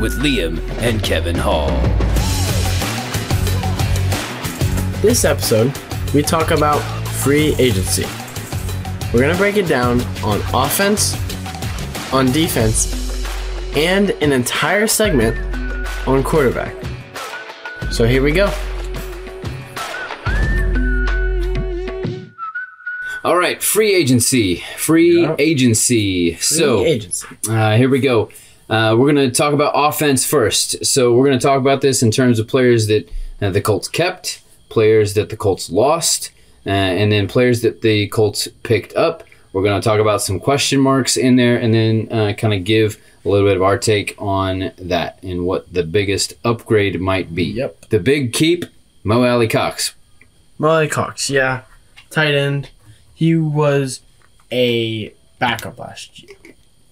with Liam and Kevin Hall. This episode, we talk about free agency. We're going to break it down on offense, on defense, and an entire segment on quarterback. So here we go. All right, free agency, free Yeah. agency. so agency. uh, here we go. Uh, we're going to talk about offense first. So we're going to talk about this in terms of players that uh, the Colts kept, players that the Colts lost, uh, and then players that the Colts picked up. We're going to talk about some question marks in there, and then uh, kind of give a little bit of our take on that and what the biggest upgrade might be. Yep. The big keep, Mo Alie-Cox. Molly Cox, yeah. Tight end. He was a backup last year.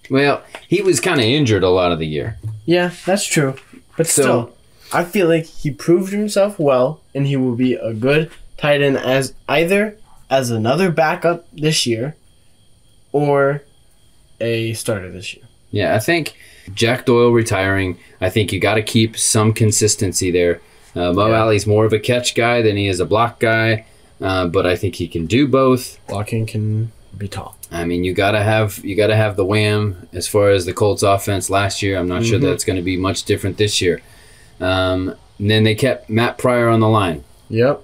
Well, he was kind of injured a lot of the year. Yeah, that's true. But So- still, I feel like he proved himself well, and he will be a good tight end as either as another backup this year, or a starter this year. Yeah, I think Jack Doyle retiring. I think you got to keep some consistency there. Uh, Mo Yeah. Alley's more of a catch guy than he is a block guy, uh, but I think he can do both. Blocking can be tall. I mean, you gotta have you gotta have the wham as far as the Colts offense last year. I'm not sure Mhm. that's going to be much different this year. Um, and then they kept Matt Pryor on the line. Yep.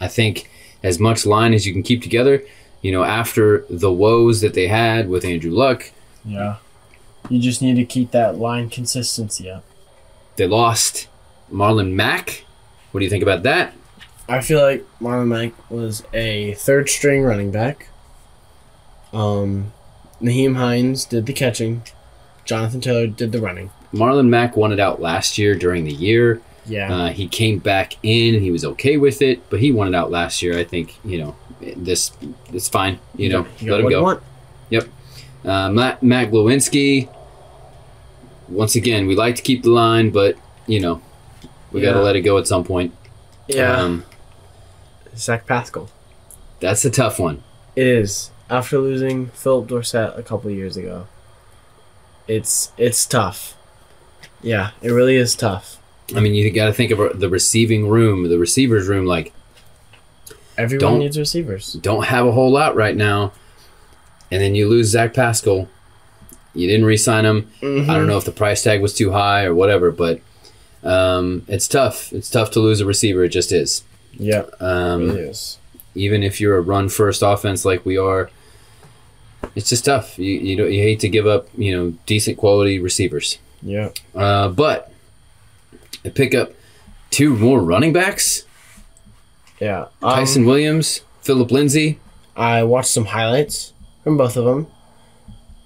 I think as much line as you can keep together. You know, after the woes that they had with Andrew Luck, Yeah. You just need to keep that line consistency up. they lost Marlon Mack. What do you think about that? I feel like Marlon Mack was a third string running back. Um, Nyheim Hines did the catching. Jonathan Taylor did the running. Marlon Mack won it out last year during the year. Yeah. Uh, he came back in and he was okay with it, but he won it out last year. I think you know this. It's fine. You know, You let him go. want. Uh, Matt, Matt Glowinski. Once again, we like to keep the line, but you know, we got to let it go at some point. Yeah. Um, Zach Pascal. that's a tough one. It is. After losing Phillip Dorsett a couple years ago, it's it's tough. Yeah, it really is tough. I mean, you got to think of the receiving room, the receivers room. Like, Everyone Don't- needs receivers. don't have a whole lot right now, and then you lose Zach Pascal. You didn't re-sign him. Mm-hmm. I don't know if the price tag was too high or whatever, but um, it's tough. It's tough to lose a receiver. It just is. Yeah, it Um, really is. Even if you're a run first offense like we are, it's just tough. You you, don't, you hate to give up you know decent quality receivers. Yeah. Uh, but I pick up two more running backs: Yeah. Um, Ty'Son Williams, Phillip Lindsay. I watched some highlights from both of them.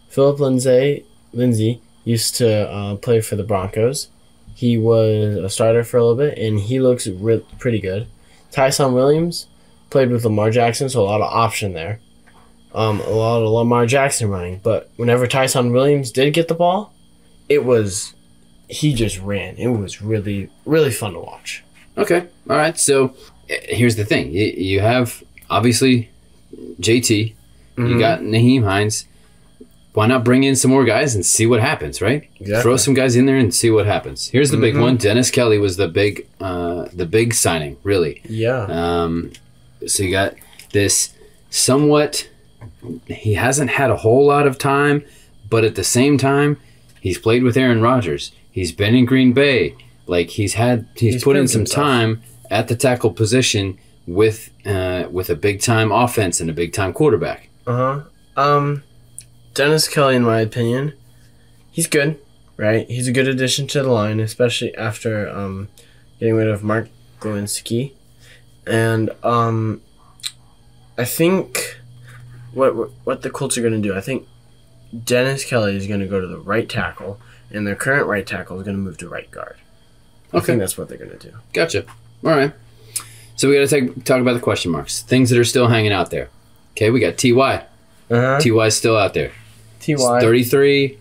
Phillip Lindsay, Lindsay used to uh, play for the Broncos. He was a starter for a little bit, and he looks re- pretty good. Ty'Son Williams played with Lamar Jackson, so a lot of option there. Um, a lot of Lamar Jackson running, but whenever Ty'Son Williams did get the ball, it was he just ran. It was really really fun to watch. Okay, all right. So eh, here's the thing: you, you have obviously JT. You Mhm. got Nyheim Hines. Why not bring in some more guys and see what happens, right? Exactly. Throw some guys in there and see what happens. Here's the big Mhm. one: Dennis Kelly was the big, uh, the big signing, really. Yeah. Um, so you got this somewhat. He hasn't had a whole lot of time, but at the same time, he's played with Aaron Rodgers. He's been in Green Bay. Like he's had, he's, He's put in some himself. time at the tackle position with uh, with a big time offense and a big time quarterback. Uh huh. Um, Dennis Kelly, in my opinion, he's good, right? He's a good addition to the line, especially after um, getting rid of Mark Glowinski. And um, I think what what- the Colts are going to do, I think Dennis Kelly is going to go to the right tackle, and their current right tackle is going to move to right guard. I Okay. think that's what they're gonna do. Gotcha. All right. So we got to talk about the question marks, things that are still hanging out there. Okay, we got Ty. Uh-huh. Ty's still out there. Ty. He's 33.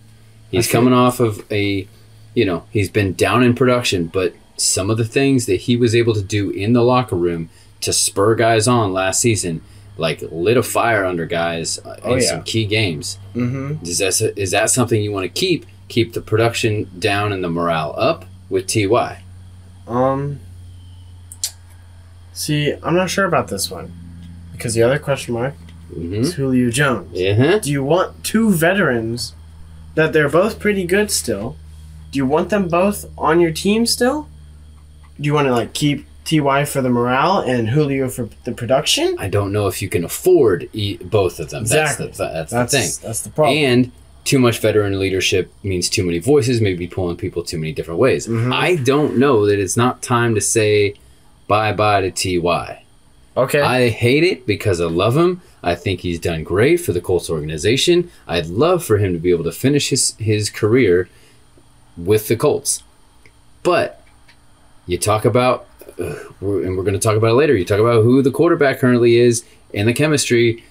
He's I coming off of a, you know, he's been down in production, but some of the things that he was able to do in the locker room to spur guys on last season, like lit a fire under guys uh, Oh, in yeah. some key games. Mm-hmm. Is that is that something you want to keep? Keep the production down and the morale up with Ty. Um. See, I'm not sure about this one because the other question mark Mm-hmm. is Julio Jones. Yeah. Do you want two veterans that they're both pretty good still? Do you want them both on your team still? Do you want to like keep Ty for the morale and Julio for the production? I don't know if you can afford e- both of them. Exactly. That's the that's, That's the thing. that's the problem. And too much veteran leadership means too many voices, maybe pulling people too many different ways. Mhm. I don't know that it's not time to say bye bye to Ty. okay. I hate it because I love him. I think he's done great for the Colts organization. I'd love for him to be able to finish his, his career with the Colts. But you talk about, we're- and we're going to talk about it later, you talk about who the quarterback currently is and the chemistry.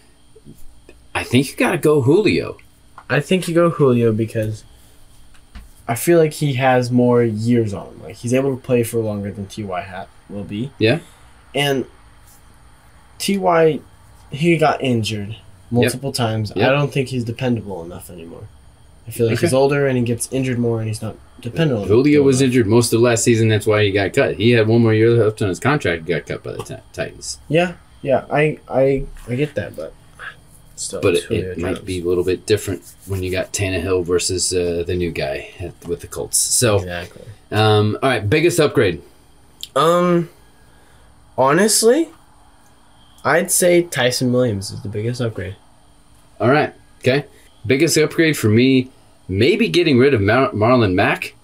I think you got to go Julio. I think you go Julio because I feel like he has more years on him. Like he's able to play for longer than Ty hat will be. Yeah. And Ty, he got injured multiple times. Yep. I don't think he's dependable enough anymore. I feel like Okay. he's older and he gets injured more, and he's not dependable. Julio was injured most of last season. That's why he got cut. He had one more year left on his contract. He got cut by the Ti- Titans. Yeah, yeah. I, I, I get that, but still, But it, it might be a little bit different when you got Tannehill versus uh, the new guy at, with the Colts. So, exactly. um, all right, biggest upgrade. Um, honestly, I'd say Ty'Son Williams is the biggest upgrade. All right, okay. Biggest upgrade for me, maybe getting rid of Mar- Marlon Mack.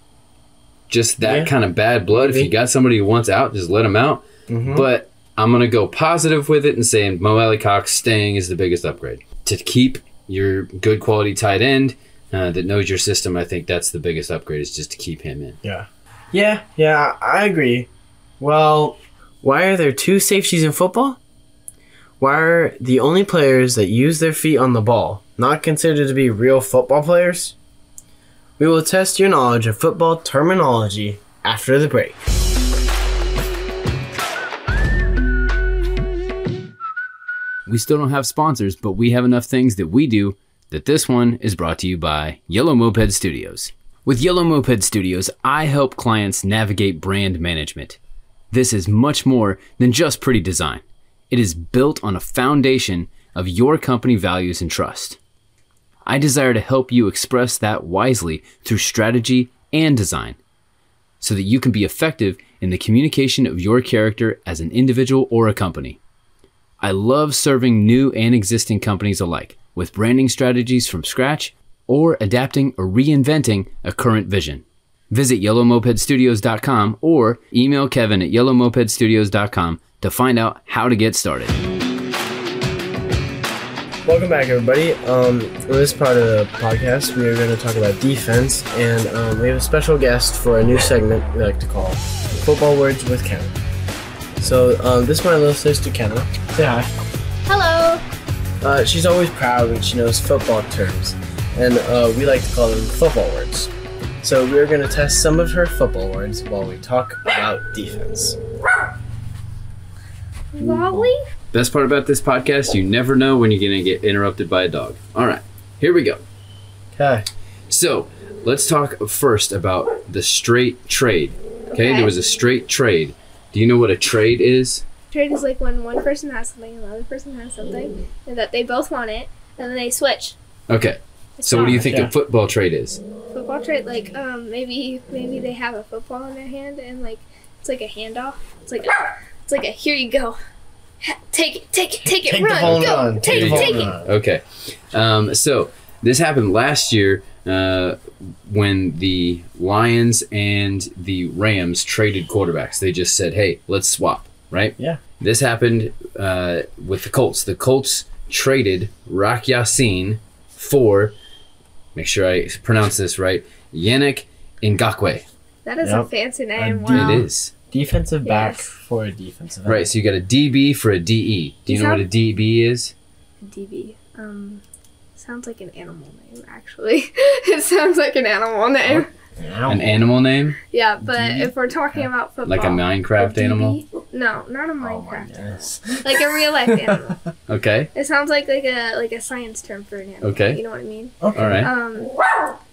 Just that Yeah. kind of bad blood. If you got somebody who wants out, just let him out. Mhm. But I'm gonna go positive with it and saying Mo Alie-Cox staying is the biggest upgrade to keep your good quality tight end uh, that knows your system. I think that's the biggest upgrade is just to keep him in. Yeah. Yeah, yeah, I agree. Well, why are there two safeties in football? Why are the only players that use their feet on the ball not considered to be real football players? We will test your knowledge of football terminology after the break. We still don't have sponsors, but we have enough things that we do that this one is brought to you by Yellow Moped Studios. With Yellow Moped Studios, I help clients navigate brand management. This is much more than just pretty design. It is built on a foundation of your company values and trust. I desire to help you express that wisely through strategy and design so that you can be effective in the communication of your character as an individual or a company. I love serving new and existing companies alike with branding strategies from scratch or adapting or reinventing a current vision. Visit yellowmopedstudios.com or email Kevin at yellowmopedstudios.com to find out how to get started. Welcome back, everybody. Um, in this part of the podcast, we are going to talk about defense, and um, we have a special guest for a new segment we like to call Football Words with Kenna. So, um, this is my little sister, Kenna. Say hi. Hello. Uh, she's always proud when she knows football terms, and uh, we like to call them football words. So, we are going to test some of her football words while we talk about defense. Lolly? Best part about this podcast, you never know when you're going to get interrupted by a dog. All right, here we go. Okay. So let's talk first about the straight trade. Okay, Okay. there was a straight trade. Do you know what a trade is? Trade is like when one person has something and the other person has something, and that they both want it, and then they switch. Okay, It's so what do you think Yeah. a football trade is? football trade? Like um maybe maybe they have a football in their hand and like it's like a handoff. It's like a, it's like a here you go. Take it, take it, take it, Take run, ball go, run. take the it, take and it. Okay, um, so this happened last year uh, when the Lions and the Rams traded quarterbacks. They just said, "Hey, let's swap." Right? Yeah. This happened uh, with the Colts. The Colts traded Rock Ya-Sin for, make sure I pronounce this right, Yannick Ngakoue. That is a fancy name. D- Wow. It is. Defensive back Yes. for a defensive. Right, so you got a DB for a DE. Do you You know what a DB is? DB. Um, sounds like an animal name. Actually, it sounds like an animal name. Ow. An animal name? Yeah, but DB? if we're talking about football, Like a Minecraft a animal? No, not a Oh my Minecraft. goodness. like a real life animal. Okay. It sounds like like a like a science term for an animal. Okay. You know what I mean? Okay. All right. Um,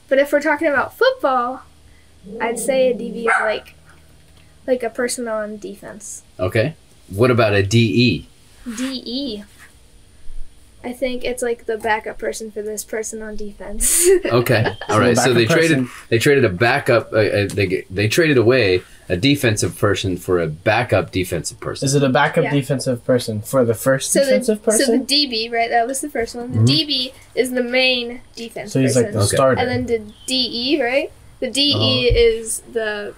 but if we're talking about football, I'd say a DB is like like a person on defense. Okay. What about a DE? DE. I think it's like the backup person for this person on defense. Okay. All right. So backup they traded they traded a backup uh, uh, they they traded away a defensive person for a backup defensive person. Is it a backup Yeah. defensive person for the first so the defensive so the? DB, right? That was the first one. The Mhm. DB is the main defense So, he's person. like the Okay. starter. and then the DE, right? The DE Oh. is the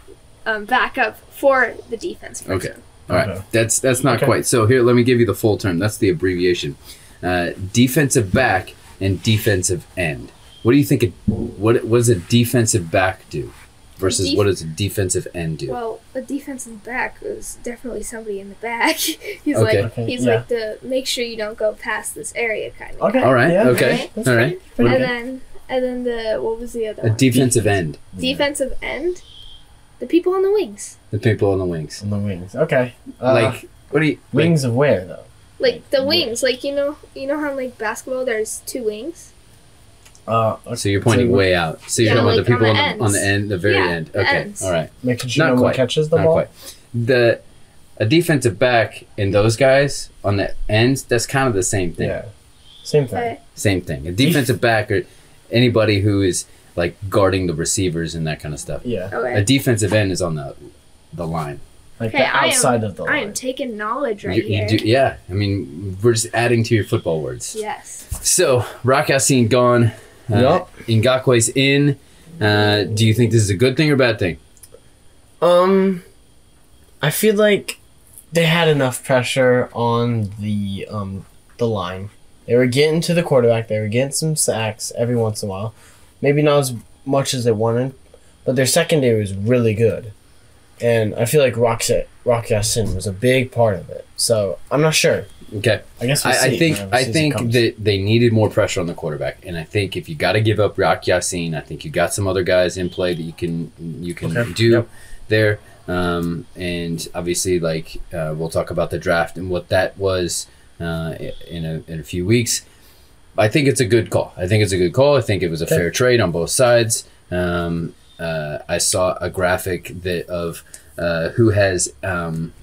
um, backup for the defense person. Okay. All right. Okay. That's that's not Okay. quite. So here, let me give you the full term. That's the abbreviation. Uh, defensive back and defensive end. What do you think? A, what what does a defensive back do versus Def- what does a defensive end do? Well, a defensive back is definitely somebody in the back. he's Okay. like Okay, he's yeah. like the make sure you don't go past this area kind of. okay. All right. yeah, okay. Right. That's All fine. And good. then and then the what was the other A one? defensive end. defensive end. The people on the wings. The people on the wings. On the wings. Okay. Uh, like what do you? Like, wings of where though? Like the wings, like you know, you know how like basketball, there's two wings. Uh, so you're pointing So- way out. So you're Yeah, talking about like the people on on the the, on the end, the very Yeah, end. Okay. ends. All right. making sure Not no one catches the Not ball. quite. The a defensive back and those guys on the ends. That's kind of the same thing. Yeah. Same thing. Okay. Same thing. A defensive back or anybody who is like guarding the receivers and that kind of stuff. Yeah. A defensive end is on the the line. Like Okay, the I am- outside of the line. I am taking knowledge right You- you here. do- yeah, I mean, we're just adding to your football words. Yes. So, Rock Ya-Sin gone. Uh, Yup. Ngakoue's in. Uh, do you think this is a good thing or bad thing? Um, I feel like they had enough pressure on the um the line. They were getting to the quarterback. They were getting some sacks every once in a while. Maybe not as much as they wanted, but their secondary was really good. And I feel like Rock Rock Ya-Sin was a big part of it. So I'm not sure. Okay. I guess we'll I, I think I think comes. that they needed more pressure on the quarterback, and I think if you got to give up Rock Ya-Sin, I think you got some other guys in play that you can you can Okay. do Yep. there. Um, and obviously, like uh, we'll talk about the draft and what that was uh, in a in a few weeks. I think it's a good call. I think it's a good call. I think it was a Okay. fair trade on both sides. Um, uh, I saw a graphic that of uh, who has um,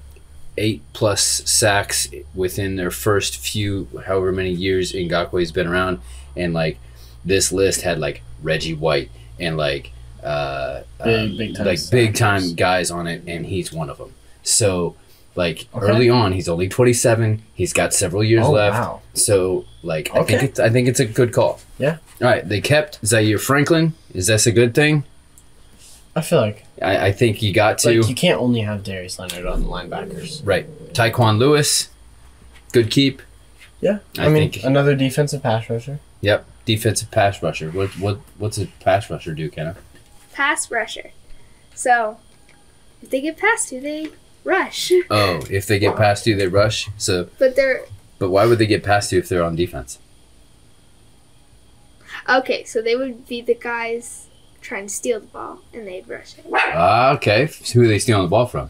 eight plus sacks within their first few, however many years Ngakoue's been around, and like this list had like Reggie White and like uh, Big- um, big time like big time guys on it, and he's one of them. So like Okay. early on, he's only twenty seven. He's got several years oh left. wow. So like I think it's I think it's a good call. Yeah. All right, they kept Zaire Franklin. Is this a good thing? I feel like I, I think you got to like you can't only have Darius Leonard on the linebackers. right. Tyquan Lewis, good keep. Yeah, I I, mean think- another defensive pass rusher. Yep, defensive pass rusher. What what what's a pass rusher do, Kenna? Pass rusher. So, if they get past you, they rush. Oh, if they get past you, they rush. So, But they're but why would they get past you if they're on defense? okay. So they would be the guys trying to steal the ball, and they'd rush it. Ah, okay. So who are they stealing the ball from?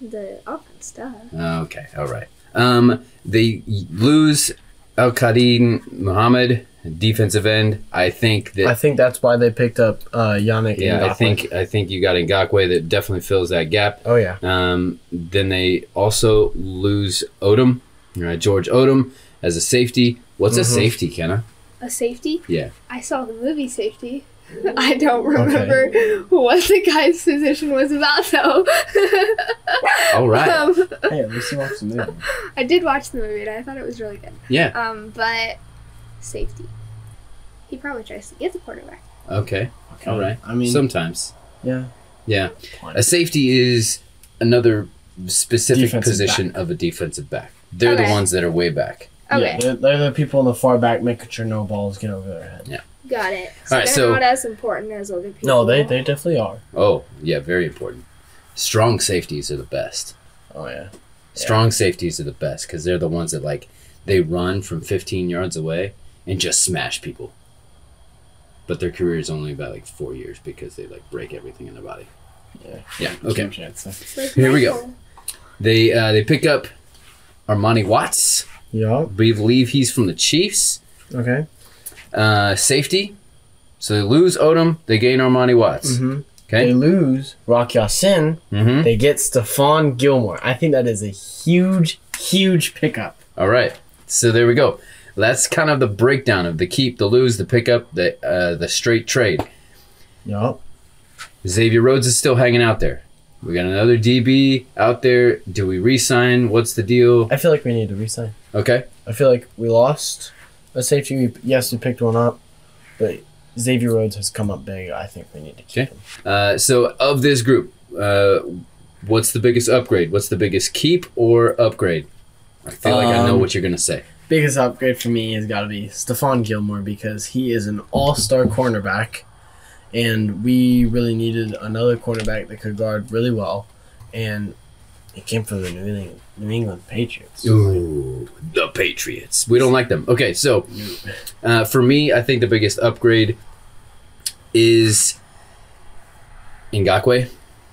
The offense stuff. Okay, all right. Um, they lose Al-Quadin Muhammad, defensive end. I think that I think that's why they picked up uh, Yannick. yeah, I think I think you got Ngakoue that definitely fills that gap. Oh yeah. Um, then they also lose Odum, uh, George Odum as a safety. What's a Mhm. safety, Kenna? A safety. Yeah. I saw the movie Safety. I don't remember what the guy's position was about though. All right. um, Hey, at least you watched the movie. I did watch the movie and I thought it was really good. Yeah. Um, but safety. He probably tries to get the quarterback. Okay. Okay. All right. I mean, Sometimes. yeah. Yeah. A safety is another specific Defensive position of a defensive back. They're the ones that are way back. Okay. Yeah, they're, they're the people in the far back making sure no balls get over their head. Yeah. Got it. So Alright, they're so- not as important as other people. No, they, they definitely are. Oh, yeah, very important. Strong safeties are the best. Oh yeah. Strong safeties are the best because they're the ones that like they run from 15 yards away and just smash people. But their career is only about like four years because they like break everything in their body. Yeah. Yeah. Okay. Huge answer. Here we go. They uh, they pick up Armani Watts. Yeah. We believe he's from the Chiefs. Okay. Uh, safety. So they lose Odum. They gain Armani Watts. Mm-hmm. Okay. They lose Rock Ya-Sin. Mm-hmm. They get Stephon Gilmore. I think that is a huge, huge pickup. All right. So there we go. That's kind of the breakdown of the keep, the lose, the pickup, the uh, the straight trade. Yup. Xavier Rhodes is still hanging out there. We got another DB out there. Do we re-sign? What's the deal? I feel like we need to resign. Okay. I feel like we lost a safety. We, yes, we picked one up, but Xavier Rhodes has come up big. I think we need to keep Okay. him. Uh, so of this group, uh, what's the biggest upgrade? What's the biggest keep or upgrade? I feel like I know Um, what you're gonna say. Biggest upgrade for me has got to be Stephon Gilmore because he is an all-star cornerback, and we really needed another cornerback that could guard really well, and it came from the New England, New England Patriots. Ooh, the Patriots. We don't like them. Okay, so uh, for me, I think the biggest upgrade is Ngakoue.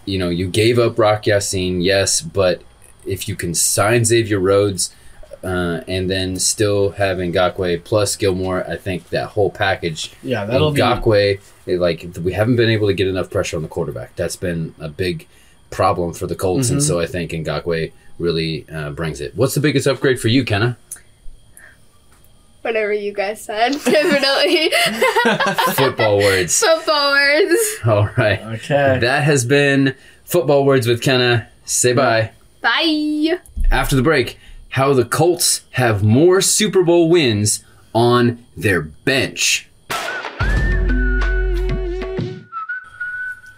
You know, you gave up Rock Ya-Sin, yes, but if you can sign Xavier Rhodes uh, and then still having Gakwe plus Gilmore, I think that whole package Yeah, that'll be Ngakoue, it, like we haven't been able to get enough pressure on the quarterback. That's been a big problem for the Colts, and Mhm. so I think Ngakoue really uh, brings it. What's the biggest upgrade for you, Kenna? Whatever you guys said, definitely. Football words. Football words. All right, okay. that has been football words with Kenna. Say bye. Bye. After the break, how the Colts have more Super Bowl wins on their bench.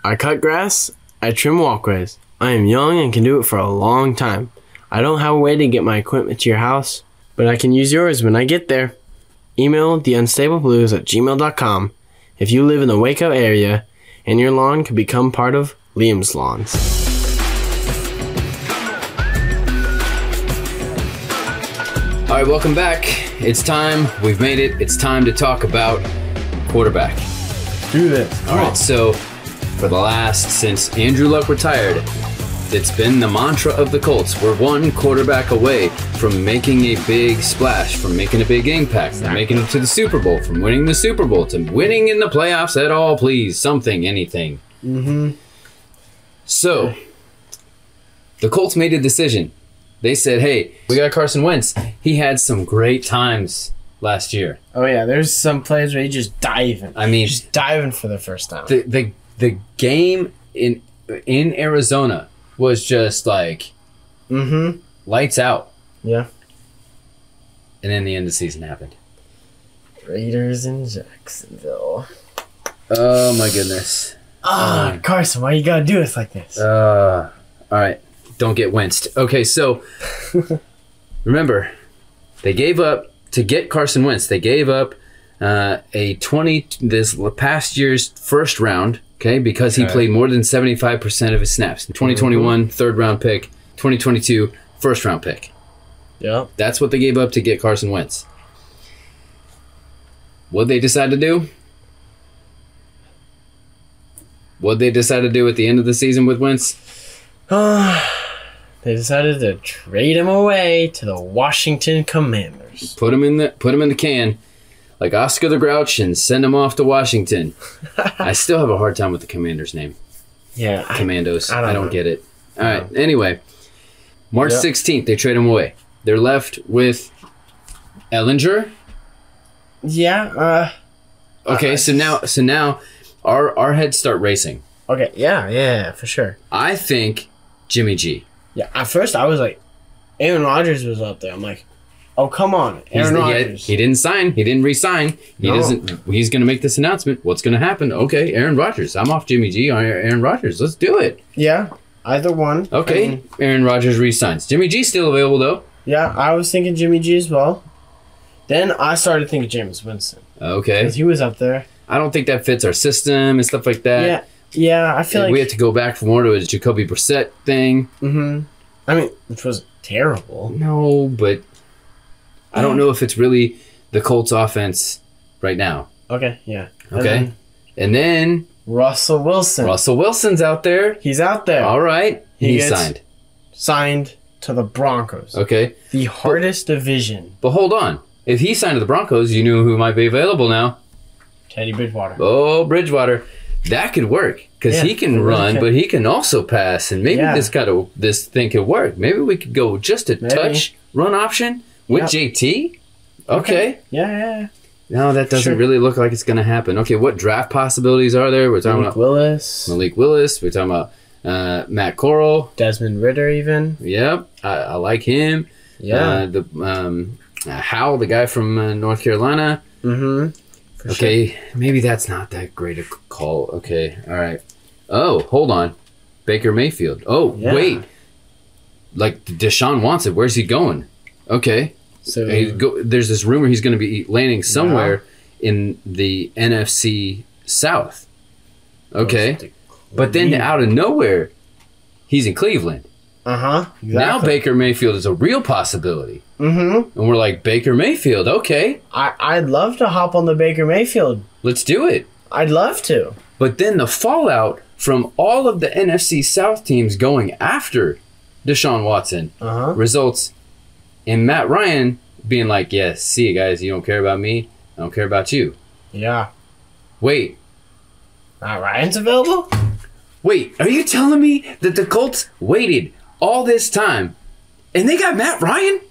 I cut grass, I trim walkways. I am young and can do it for a long time. I don't have a way to get my equipment to your house, but I can use yours when I get there. Email theunstableblues at gmail.com if you live in the Waco area and your lawn could become part of Liam's Lawns. All right, welcome back. It's time. We've made it. It's time to talk about quarterback. Do this. All right, so for the last since Andrew Luck retired, it's been the mantra of the Colts. We're one quarterback away from making a big splash, from making a big impact, from making it to the Super Bowl, from winning the Super Bowl, to winning in the playoffs at all, please, something, anything. Mm-hmm. So, the Colts made a decision. They said, "Hey, we got Carson Wentz. He had some great times last year. Oh yeah, there's some plays where he just diving. I mean, just diving for the first time. the the the game in in Arizona was just like mm-hmm. lights out, Yeah. and then the end of the season happened. Raiders in Jacksonville. Oh my goodness. Ah, Carson, why you gotta do us like this? Uh, all right, don't get winced. Okay, so remember, they gave up to get Carson Wentz. They gave up uh, a twenty this past year's first round. Okay, because he Okay. played more than seventy five percent of his snaps. 2021 third round pick. 2022 first round pick. yeah. That's what they gave up to get Carson Wentz. What they decide to do? What they decide to do at the end of the season with Wentz? they decided to trade him away to the Washington Commanders. Put him in the put him in the can, like Oscar the Grouch, and send him off to Washington. I still have a hard time with the Commander's name, Yeah. Commandos. I I don't don't, get it. All right. Anyway, March Yep. sixteenth, they trade him away. They're left with Ehlinger. yeah. Uh. Okay, Uh, so now so now our our heads start racing. Okay. Yeah. Yeah. For sure. I think Jimmy G. Yeah. At first, I was like, Aaron Rodgers was up there. I'm like, oh come on, Aaron the- Rodgers. he didn't sign. He didn't re-sign. He No. doesn't. He's going to make this announcement. What's going to happen? Okay, Aaron Rodgers. I'm off Jimmy G. on Aaron Rodgers. Let's do it. yeah. Either one. Okay, I mean, Aaron Rodgers re-signs. Jimmy G's still available though. yeah. I was thinking Jimmy G as well. Then I started thinking Jameis Winston. Okay. 'Cause he was up there. I don't think that fits our system and stuff like that. yeah, yeah. I feel And like we have to go back for more to a Jacoby Brissett thing. Mm-hmm. I mean, which was terrible. No, but I don't know if it's really the Colts offense right now. Okay, yeah. And Okay. then And then Russell Wilson. Russell Wilson's out there. He's out there. All right. He He gets- signed. Signed to the Broncos. Okay. The hardest division. But hold on. If he signed to the Broncos, you knew who might be available now. Teddy Bridgewater. Oh, Bridgewater. That could work because Yeah, he can run, can. but he can also pass, and maybe Yeah. this kind of this thing could work. Maybe we could go just a Maybe. touch run option with Yep. JT. Okay. Yeah, yeah. No, that doesn't Sure. really look like it's going to happen. Okay, what draft possibilities are there? We're talking Malik about Willis. Malik Willis. We're talking about uh, Matt Corral. Desmond Ridder, even. Yep, I, I like him. Yeah. Uh, the um, uh, Howell, the guy from uh, North Carolina. mm-hmm. For okay, maybe that's not that great a call. Okay, all right. Oh, hold on, Baker Mayfield. Oh, Yeah. wait, like Deshaun Watson. Where's he going? Okay, So, go, there's this rumor he's going to be landing somewhere in the NFC South. Okay, but then out of nowhere, he's in Cleveland. Uh huh. Now Baker Mayfield is a real possibility, Mm-hmm. and we're like Baker Mayfield. Okay, I I'd love to hop on the Baker Mayfield. let's do it. I'd love to. But then the fallout from all of the NFC South teams going after Deshaun Watson Uh huh. results in Matt Ryan being like, "Yeah, see you guys. You don't care about me. I don't care about you." Yeah. Wait, Uh, Ryan's available. wait. Are you telling me that the Colts waited all this time and they got Matt Ryan?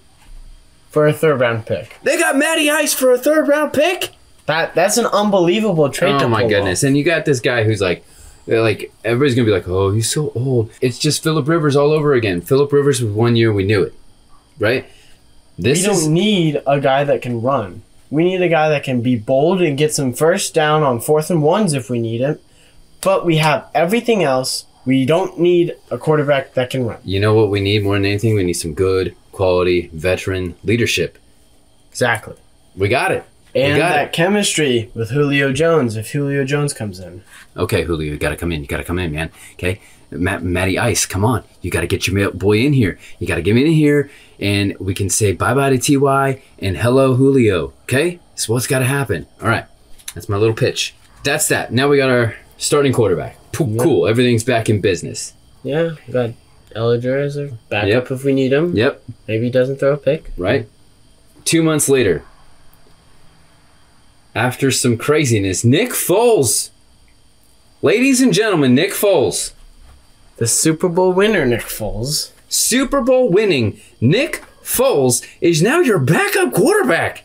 For a third round pick. They got Matty Ice for a third round pick? That that's an unbelievable trade. Oh to Oh my goodness! off. And you got this guy who's like, like everybody's gonna be like, oh, he's so old. It's just Philip Rivers all over again. Philip Rivers was one year, we knew it, right? We This don't is need a guy that can run. We need a guy that can be bold and get some first down on fourth and ones if we need it. But we have everything else. We don't need a quarterback that can run. you know what we need more than anything. We need some good quality veteran leadership. Exactly. We got it. And got that it. chemistry with Julio Jones if Julio Jones comes in. Okay, Julio, you gotta come in. You gotta come in, man. Okay, Matt, Matty Ice, come on. You gotta get your boy in here. You gotta get him in here, and we can say bye bye to Ty and hello Julio. Okay, that's what's gotta happen. All right, that's my little pitch. That's that. Now we got our starting quarterback. Poo- Cool. Everything's back in business. Yeah, got Ehlinger as a backup Yep. if we need him. Yep. Maybe he doesn't throw a pick. Right. Two months later, after some craziness, Nick Foles. Ladies and gentlemen, Nick Foles. The Super Bowl winner, Nick Foles. Super Bowl winning Nick Foles is now your backup quarterback.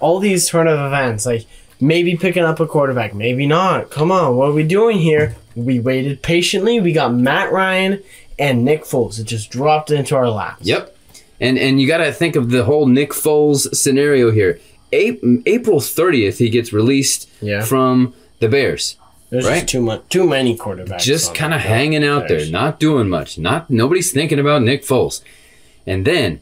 All these turn of events, like maybe picking up a quarterback, maybe not. Come on, what are we doing here? We waited patiently. We got Matt Ryan and Nick Foles. It just dropped into our laps. Yep. And and you got to think of the whole Nick Foles scenario here. April 30th he gets released Yeah. from the Bears. There's right. too much, too many quarterbacks. Just kind of hanging out there, not doing much. Not nobody's thinking about Nick Foles. And then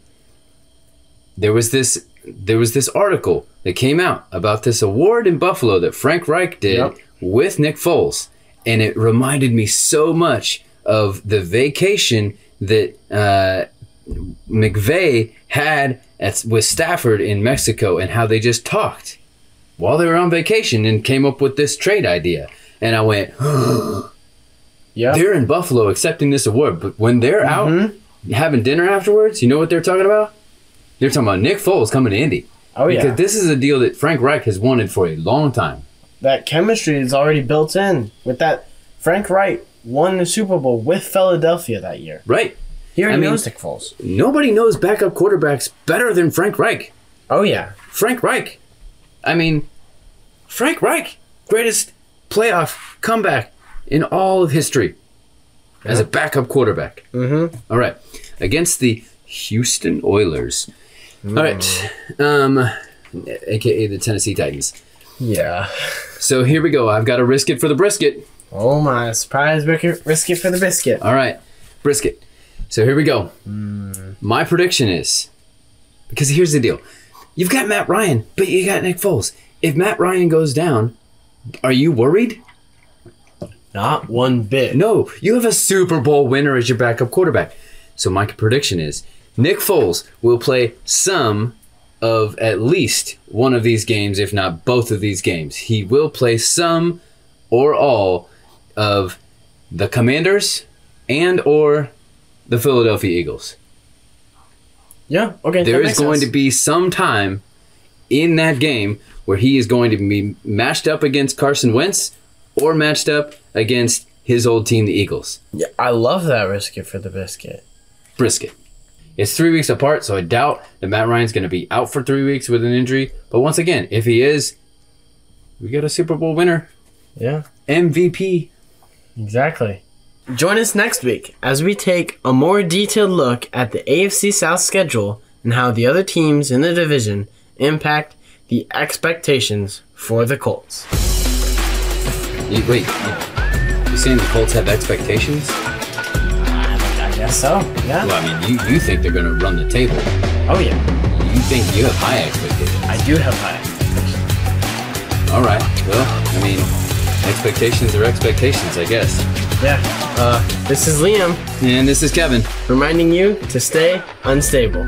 there was this there was this article that came out about this award in Buffalo that Frank Reich did Yep. with Nick Foles, and it reminded me so much of the vacation that uh, McVay had at, with Stafford in Mexico, and how they just talked while they were on vacation and came up with this trade idea. And I went, Yeah. they're in Buffalo accepting this award, but when they're out Mm-hmm. having dinner afterwards, you know what they're talking about? They're talking about Nick Foles coming to Indy. Oh yeah. Because this is a deal that Frank Reich has wanted for a long time. that chemistry is already built in with that. Frank Reich won the Super Bowl with Philadelphia that year. Right. He already I knows Nick Foles. Nobody knows backup quarterbacks better than Frank Reich. Oh yeah. Frank Reich. I mean, Frank Reich, greatest playoff comeback in all of history as a backup quarterback. Mm-hmm. All right. Against the Houston Oilers. All right. Um, AKA the Tennessee Titans. Yeah. So here we go. I've got to risk it for the brisket. Oh my! Surprise risk- risk it for the biscuit. All right. Brisket. So here we go. My prediction is because here's the deal. You've got Matt Ryan, but you got Nick Foles. if Matt Ryan goes down, are you worried? Not one bit. No, you have a Super Bowl winner as your backup quarterback. So my prediction is Nick Foles will play some of at least one of these games, if not both of these games. He will play some or all of the Commanders and or the Philadelphia Eagles. Yeah. Okay. There that is makes going sense. to be some time in that game where he is going to be matched up against Carson Wentz or matched up against his old team, the Eagles. Yeah, I love that brisket for the biscuit. Brisket. It's three weeks apart, so I doubt that Matt Ryan's going to be out for three weeks with an injury. But once again, if he is, we got a Super Bowl winner, Yeah. MVP. Exactly. Join us next week as we take a more detailed look at the AFC South schedule and how the other teams in the division impact the expectations for the Colts. You, wait, you saying the Colts have expectations? Guess so. Yeah. Well, I mean, you, you think they're going to run the table. Oh yeah. You think you have high expectations. I do have high expectations. All right. Well, I mean, expectations are expectations, I guess. Yeah. Uh, this is Liam And this is Kevin. reminding you to stay unstable.